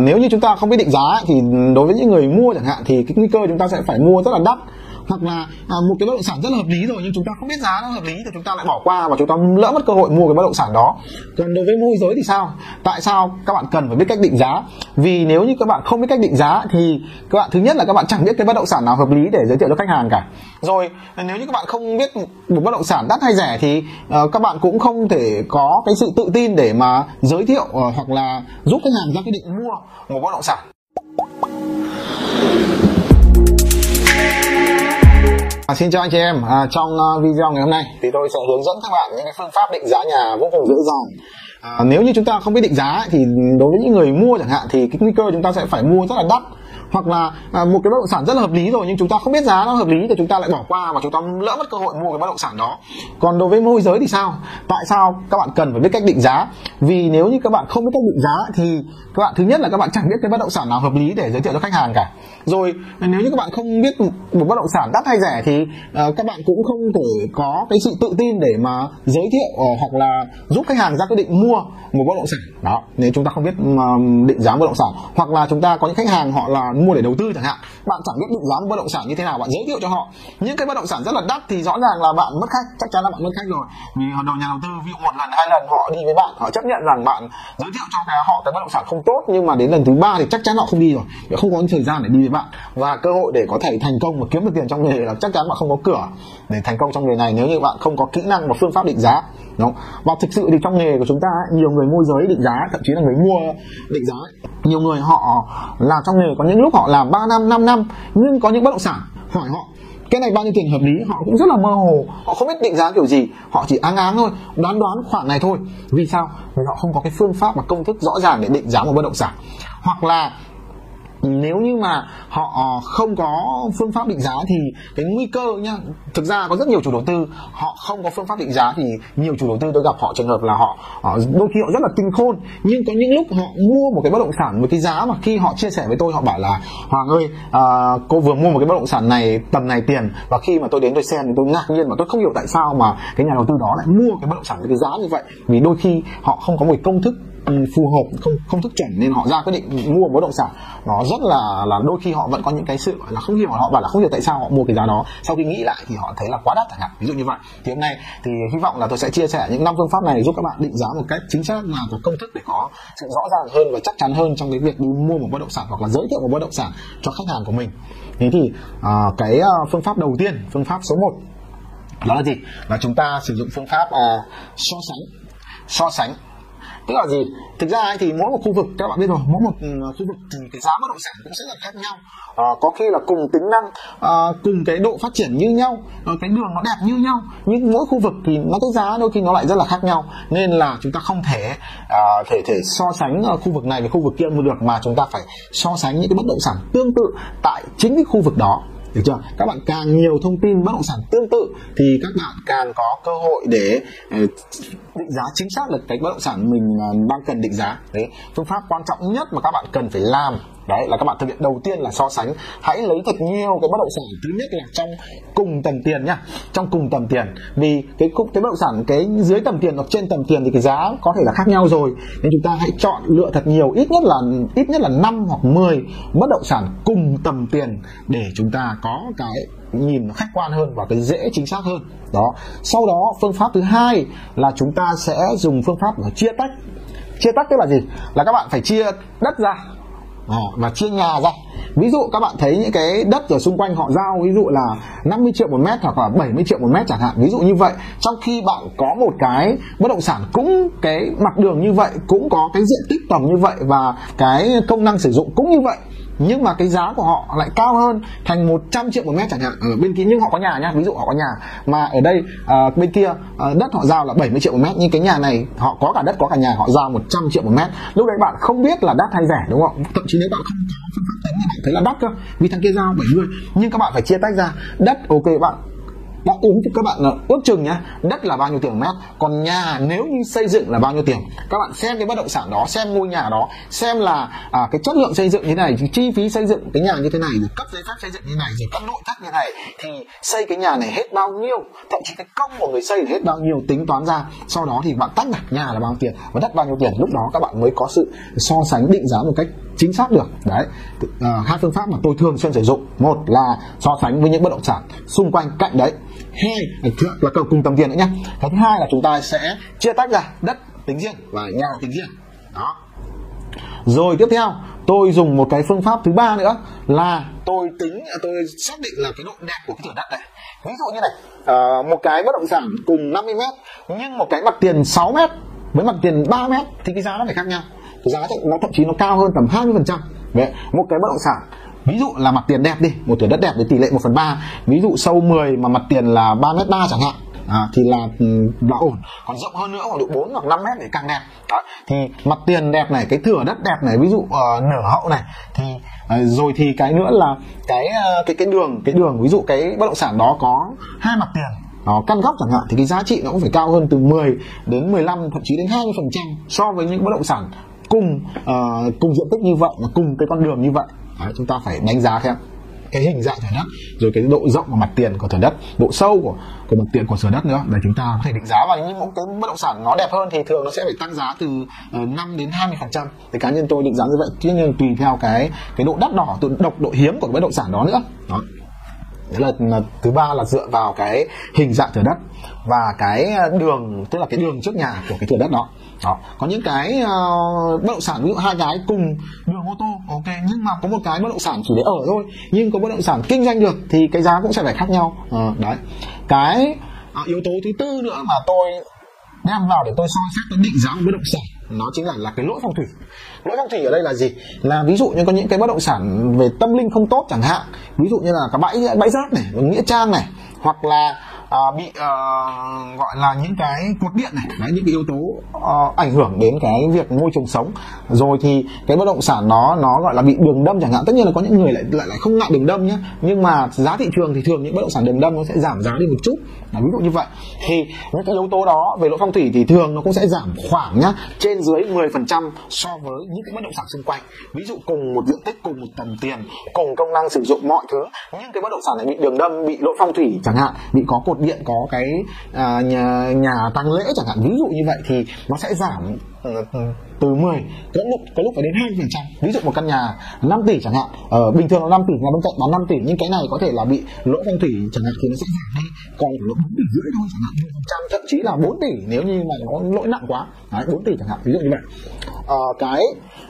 nếu như chúng ta không biết định giá thì đối với những người mua chẳng hạn, thì cái nguy cơ chúng ta sẽ phải mua rất là đắt hoặc là à, một cái bất động sản rất là hợp lý rồi nhưng chúng ta không biết giá nó hợp lý thì chúng ta lại bỏ qua và chúng ta lỡ mất cơ hội mua cái bất động sản đó. Còn đối với môi giới thì sao? Tại sao các bạn cần phải biết cách định giá? Vì nếu như các bạn không biết cách định giá thì các bạn thứ nhất là các bạn chẳng biết cái bất động sản nào hợp lý để giới thiệu cho khách hàng cả. Rồi nếu như các bạn không biết một bất động sản đắt hay rẻ thì uh, các bạn cũng không thể có cái sự tự tin để mà giới thiệu uh, hoặc là giúp khách hàng ra quyết định mua một bất động sản. À, xin chào anh chị em, à, trong uh, video ngày hôm nay thì tôi sẽ hướng dẫn các bạn những cái phương pháp định giá nhà vô cùng dễ dàng. À, nếu như chúng ta không biết định giá thì đối với những người mua chẳng hạn thì cái nguy cơ chúng ta sẽ phải mua rất là đắt hoặc là à, một cái bất động sản rất là hợp lý rồi nhưng chúng ta không biết giá nó hợp lý thì chúng ta lại bỏ qua và chúng ta lỡ mất cơ hội mua cái bất động sản đó. Còn đối với môi giới thì sao? Tại sao các bạn cần phải biết cách định giá? Vì nếu như các bạn không biết cách định giá thì các bạn thứ nhất là các bạn chẳng biết cái bất động sản nào hợp lý để giới thiệu cho khách hàng cả. Rồi nếu như các bạn không biết một bất động sản đắt hay rẻ thì uh, các bạn cũng không thể có cái sự tự tin để mà giới thiệu uh, hoặc là giúp khách hàng ra quyết định mua một bất động sản. Đó nếu chúng ta không biết uh, định giá bất động sản. Hoặc là chúng ta có những khách hàng họ là mua để đầu tư chẳng hạn, bạn chẳng biết định giá bất động sản như thế nào, bạn giới thiệu cho họ. Những cái bất động sản rất là đắt thì rõ ràng là bạn mất khách, chắc chắn là bạn mất khách rồi. Vì hồi đầu nhà đầu tư, ví dụ một lần, hai lần, họ đi với bạn, họ chấp nhận rằng bạn giới thiệu cho cái họ cái bất động sản không tốt, nhưng mà đến lần thứ ba thì chắc chắn họ không đi rồi. Không có thời gian để đi với bạn. Và cơ hội để có thể thành công và kiếm được tiền trong nghề là chắc chắn bạn không có cửa. Để thành công trong nghề này, nếu như bạn không có kỹ năng và phương pháp định giá đúng không? và thực sự thì trong nghề của chúng ta nhiều người môi giới định giá, thậm chí là người mua định giá nhiều người họ làm trong nghề có những lúc họ làm 3 năm 5 năm, nhưng có những bất động sản, hỏi họ, cái này bao nhiêu tiền hợp lý? Họ cũng rất là mơ hồ, họ không biết định giá kiểu gì, họ chỉ áng áng thôi, đoán đoán khoản này thôi. Vì sao? Vì họ không có cái phương pháp và công thức rõ ràng để định giá một bất động sản. Hoặc là nếu như mà họ không có phương pháp định giá thì cái nguy cơ nha thực ra có rất nhiều chủ đầu tư họ không có phương pháp định giá thì nhiều chủ đầu tư tôi gặp họ trường hợp là họ, ờ, đôi khi họ rất là tinh khôn. Nhưng có những lúc họ mua một cái bất động sản với cái giá mà khi họ chia sẻ với tôi họ bảo là hoàng ơi à, cô vừa mua một cái bất động sản này tầm này tiền. Và khi mà tôi đến tôi xem thì tôi ngạc nhiên mà tôi không hiểu tại sao mà cái nhà đầu tư đó lại mua cái bất động sản với cái giá như vậy. Vì đôi khi họ không có một công thức phù hợp không không thức chuẩn nên họ ra quyết định mua bất động sản. Nó rất là là đôi khi họ vẫn có những cái sự là không hiểu họ bảo là không hiểu tại sao họ mua cái giá đó. Sau khi nghĩ lại thì họ thấy là quá đắt chẳng hạn ví dụ như vậy. Thì hôm nay thì hy vọng là tôi sẽ chia sẻ những năm phương pháp này giúp các bạn định giá một cách chính xác và có công thức để có sự rõ ràng hơn và chắc chắn hơn trong cái việc đi mua một bất động sản hoặc là giới thiệu một bất động sản cho khách hàng của mình. Thế thì à, cái à, phương pháp đầu tiên phương pháp số 1 đó là gì? Là chúng ta sử dụng phương pháp à, so sánh. So sánh tức là gì? Thực ra thì mỗi một khu vực các bạn biết rồi mỗi một ừ, khu vực thì cái giá bất động sản cũng sẽ là khác nhau. À, có khi là cùng tính năng à, cùng cái độ phát triển như nhau à, cái đường nó đẹp như nhau nhưng mỗi khu vực thì nó cái giá đôi khi nó lại rất là khác nhau. Nên là chúng ta không thể à, thể thể so sánh ở khu vực này với khu vực kia được mà chúng ta phải so sánh những cái bất động sản tương tự tại chính cái khu vực đó được chưa? Các bạn càng nhiều thông tin bất động sản tương tự, thì các bạn càng có cơ hội để ờ, định giá chính xác được cái bất động sản mình ờ, đang cần định giá. Đấy, phương pháp quan trọng nhất mà các bạn cần phải làm đấy, là các bạn thực hiện đầu tiên là so sánh. Hãy lấy thật nhiều cái bất động sản, thứ nhất là trong cùng tầm tiền nhá. Trong cùng tầm tiền. Vì cái cái bất động sản, cái dưới tầm tiền hoặc trên tầm tiền thì cái giá có thể là khác nhau rồi. Nên chúng ta hãy chọn lựa thật nhiều, ít nhất là, ít nhất là 5 hoặc 10 bất động sản cùng tầm tiền để chúng ta có cái nhìn nó khách quan hơn và cái dễ chính xác hơn. Đó. Sau đó, phương pháp thứ hai là chúng ta sẽ dùng phương pháp là chia tách. Chia tách tức là gì? Là các bạn phải chia đất ra à, và chia nhà ra. Ví dụ các bạn thấy những cái đất ở xung quanh họ giao ví dụ là 50 triệu một mét hoặc là 70 triệu một mét chẳng hạn ví dụ như vậy. Trong khi bạn có một cái bất động sản cũng cái mặt đường như vậy cũng có cái diện tích tầm như vậy và cái công năng sử dụng cũng như vậy nhưng mà cái giá của họ lại cao hơn thành 100 triệu một mét chẳng hạn ở bên kia. Nhưng họ có nhà nhá ví dụ họ có nhà mà ở đây à, bên kia à, đất họ giao là 70 triệu một mét. Nhưng cái nhà này họ có cả đất có cả nhà họ giao 100 triệu một mét. Lúc đấy bạn không biết là đắt hay rẻ đúng không? Thậm chí nếu bạn không có phương pháp tính thì bạn thấy là đắt cơ vì thằng kia giao 70 nhưng các bạn phải chia tách ra. Đất ok bạn đã uống cho các bạn là ước chừng nhá đất là bao nhiêu tiền một mét còn nhà nếu như xây dựng là bao nhiêu tiền? Các bạn xem cái bất động sản đó xem ngôi nhà đó xem là à, cái chất lượng xây dựng như này chi phí xây dựng cái nhà như thế này rồi cấp giấy phép xây dựng như này rồi cấp nội thất như này thì xây cái nhà này hết bao nhiêu thậm chí cái công của người xây hết bao nhiêu tính toán ra. Sau đó thì bạn tách nhà là bao nhiêu tiền và đất bao nhiêu tiền. Lúc đó các bạn mới có sự so sánh định giá một cách chính xác được. Đấy. À, hai phương pháp mà tôi thường xuyên sử dụng. Một là so sánh với những bất động sản xung quanh cạnh đấy. Hai là cầu cùng tầm tiền nữa nhé cái thứ hai là chúng ta sẽ chia tách ra đất tính riêng và nhà tính riêng. Đó. Rồi tiếp theo tôi dùng một cái phương pháp thứ ba nữa là tôi tính à, tôi xác định là cái độ đẹp của cái thửa đất này. Ví dụ như này ờ, một cái bất động sản cùng 50 mét nhưng một cái mặt tiền 6 mét với mặt tiền 3 mét thì cái giá nó phải khác nhau giá nó thậm chí nó cao hơn tầm 20 phần trăm. Một cái bất động sản ví dụ là mặt tiền đẹp đi một thửa đất đẹp với tỷ lệ 1 phần 3 ví dụ sâu 10 mà mặt tiền là 3 mét 3 chẳng hạn à, thì là ừ, là ổn. Còn rộng hơn nữa khoảng độ 4 hoặc 5 mét thì càng đẹp. Đó. thì mặt tiền đẹp này cái thửa đất đẹp này ví dụ uh, nở hậu này thì uh, rồi thì cái nữa là cái uh, cái cái đường cái đường ví dụ cái bất động sản đó có hai mặt tiền nó căn góc chẳng hạn thì cái giá trị nó cũng phải cao hơn từ 10 đến 15 thậm chí đến 20 phần trăm so với những bất động sản cùng uh, cùng diện tích như vậy và cùng cái con đường như vậy. Đấy, chúng ta phải đánh giá xem cái hình dạng thửa đất rồi cái độ rộng của mặt tiền của thửa đất độ sâu của của mặt tiền của thửa đất nữa. Để chúng ta có thể định giá và những cái bất động sản nó đẹp hơn thì thường nó sẽ phải tăng giá từ ờ, 5 đến 20 phần trăm. Thì cá nhân tôi định giá như vậy tuy nhiên tùy theo cái cái độ đắt đỏ độ độc độ hiếm của cái bất động sản đó nữa. Đó đấy là, là thứ ba là dựa vào cái hình dạng thửa đất và cái ờ, đường tức là cái đường trước nhà của cái thửa đất đó. Đó. Có những cái uh, bất động sản ví dụ hai cái cùng đường ô tô ok nhưng mà có một cái bất động sản chỉ để ở thôi. Nhưng có bất động sản kinh doanh được thì cái giá cũng sẽ phải khác nhau. Uh, đấy. Cái uh, yếu tố thứ tư nữa mà tôi đem vào để tôi so xét tôi định giá một bất động sản nó chính là là cái lỗi phong thủy. Lỗi phong thủy ở đây là gì? Là ví dụ như có những cái bất động sản về tâm linh không tốt chẳng hạn. Ví dụ như là cái bãi bãi rác này, nghĩa trang này, hoặc là à, bị à, gọi là những cái cột điện này đấy, những cái yếu tố à, ảnh hưởng đến cái việc môi trường sống. Rồi thì cái bất động sản nó nó gọi là bị đường đâm chẳng hạn. Tất nhiên là có những người lại lại lại không ngại đường đâm nhé nhưng mà giá thị trường thì thường những bất động sản đường đâm nó sẽ giảm giá đi một chút. Là ví dụ như vậy. Thì những cái yếu tố đó về lỗi phong thủy thì thường nó cũng sẽ giảm khoảng nhá trên dưới 10% so với những cái bất động sản xung quanh. Ví dụ cùng một diện tích cùng một tầm tiền cùng công năng sử dụng mọi thứ. Nhưng cái bất động sản này bị đường đâm bị lỗi phong thủy chẳng hạn bị có cột điện có cái à, nhà nhà tăng lễ chẳng hạn ví dụ như vậy thì nó sẽ giảm ờ, từ 10 có lúc có lúc phải đến 20 phần trăm. Ví dụ một căn nhà 5 tỷ chẳng hạn ờ, bình thường là 5 tỷ nhà bên cạnh bán 5 tỷ nhưng cái này có thể là bị lỗ phong thủy chẳng hạn thì nó sẽ giảm đi còn lỗ 4 tỷ rưỡi thôi chẳng hạn trăm thậm chí là 4 tỷ nếu như mà nó lỗi nặng quá. Đấy, 4 tỷ chẳng hạn ví dụ như vậy. Ờ, cái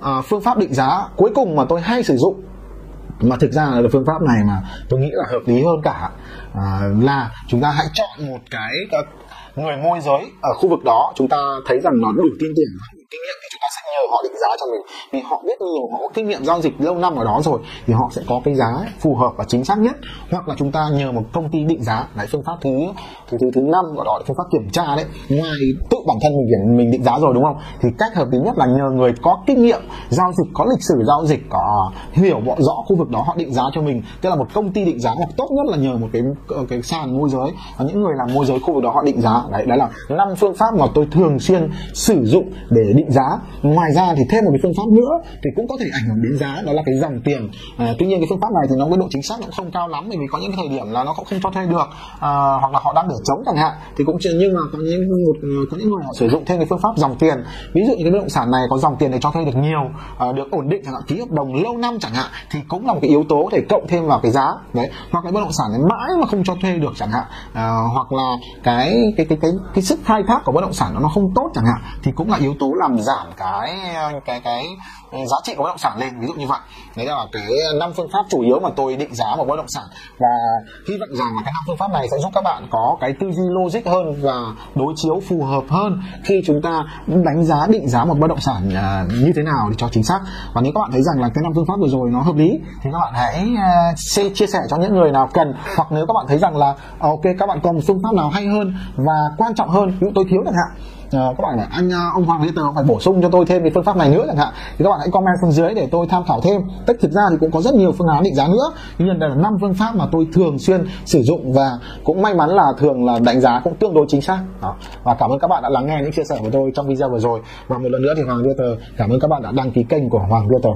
à, phương pháp định giá cuối cùng mà tôi hay sử dụng mà thực ra là phương pháp này mà tôi nghĩ là hợp lý hơn cả à, là chúng ta hãy chọn một cái người môi giới ở khu vực đó. Chúng ta thấy rằng nó đủ tin tưởng kinh nghiệm nhờ họ định giá cho mình. Vì họ biết nhiều, họ có kinh nghiệm giao dịch lâu năm ở đó rồi, thì họ sẽ có cái giá phù hợp và chính xác nhất. Hoặc là chúng ta nhờ một công ty định giá, đấy, phương pháp thứ thứ thứ thứ năm gọi đó là phương pháp kiểm tra đấy. Ngoài tự bản thân mình mình định giá rồi, đúng không? Thì cách hợp lý nhất là nhờ người có kinh nghiệm, giao dịch, có lịch sử giao dịch, có hiểu rõ khu vực đó, họ định giá cho mình. Tức là một công ty định giá hoặc tốt nhất là nhờ một cái ờ, cái sàn môi giới. Và những người làm môi giới khu vực đó họ định giá, đấy đấy là năm phương pháp mà tôi thường xuyên sử dụng để định giá. Ngoài ngoài ra thì thêm một cái phương pháp nữa thì cũng có thể ảnh hưởng đến giá đó là cái dòng tiền. À, tuy nhiên cái phương pháp này thì nó cái độ chính xác nó cũng không cao lắm bởi vì có những cái thời điểm là nó cũng không cho thuê được à, hoặc là họ đang để trống chẳng hạn thì cũng nhưng mà có những một à, có những người họ sử dụng thêm cái phương pháp dòng tiền. Ví dụ như cái bất động sản này có dòng tiền để cho thuê được nhiều à, được ổn định chẳng hạn ký hợp đồng lâu năm chẳng hạn thì cũng là một cái yếu tố để cộng thêm vào cái giá đấy. Hoặc cái bất động sản này mãi mà không cho thuê được chẳng hạn à, hoặc là cái cái cái cái cái sức khai thác của bất động sản nó không tốt chẳng hạn thì cũng là yếu tố làm giảm cái cái cái giá trị của bất động sản lên, ví dụ như vậy. Đấy là cái năm phương pháp chủ yếu mà tôi định giá một bất động sản. Và hy vọng rằng là cái năm phương pháp này sẽ giúp các bạn có cái tư duy logic hơn và đối chiếu phù hợp hơn khi chúng ta đánh giá, định giá một bất động sản à, như thế nào để cho chính xác. Và nếu các bạn thấy rằng là cái năm phương pháp vừa rồi nó hợp lý, thì các bạn hãy à, chia sẻ cho những người nào cần. Hoặc nếu các bạn thấy rằng là à, ok, các bạn còn một phương pháp nào hay hơn và quan trọng hơn, ví dụ tôi thiếu chẳng hạn à, các bạn là anh ờ, ông Hoàng Peter phải bổ sung cho tôi thêm cái phương pháp này nữa chẳng hạn. Thì các bạn hãy comment xuống dưới để tôi tham khảo thêm. Tất thực ra thì cũng có rất nhiều phương án định giá nữa. Nhưng đây là năm phương pháp mà tôi thường xuyên sử dụng và cũng may mắn là thường là đánh giá cũng tương đối chính xác. Đó. và cảm ơn các bạn đã lắng nghe những chia sẻ của tôi trong video vừa rồi. Và một lần nữa thì Hoàng Peter cảm ơn các bạn đã đăng ký kênh của Hoàng Peter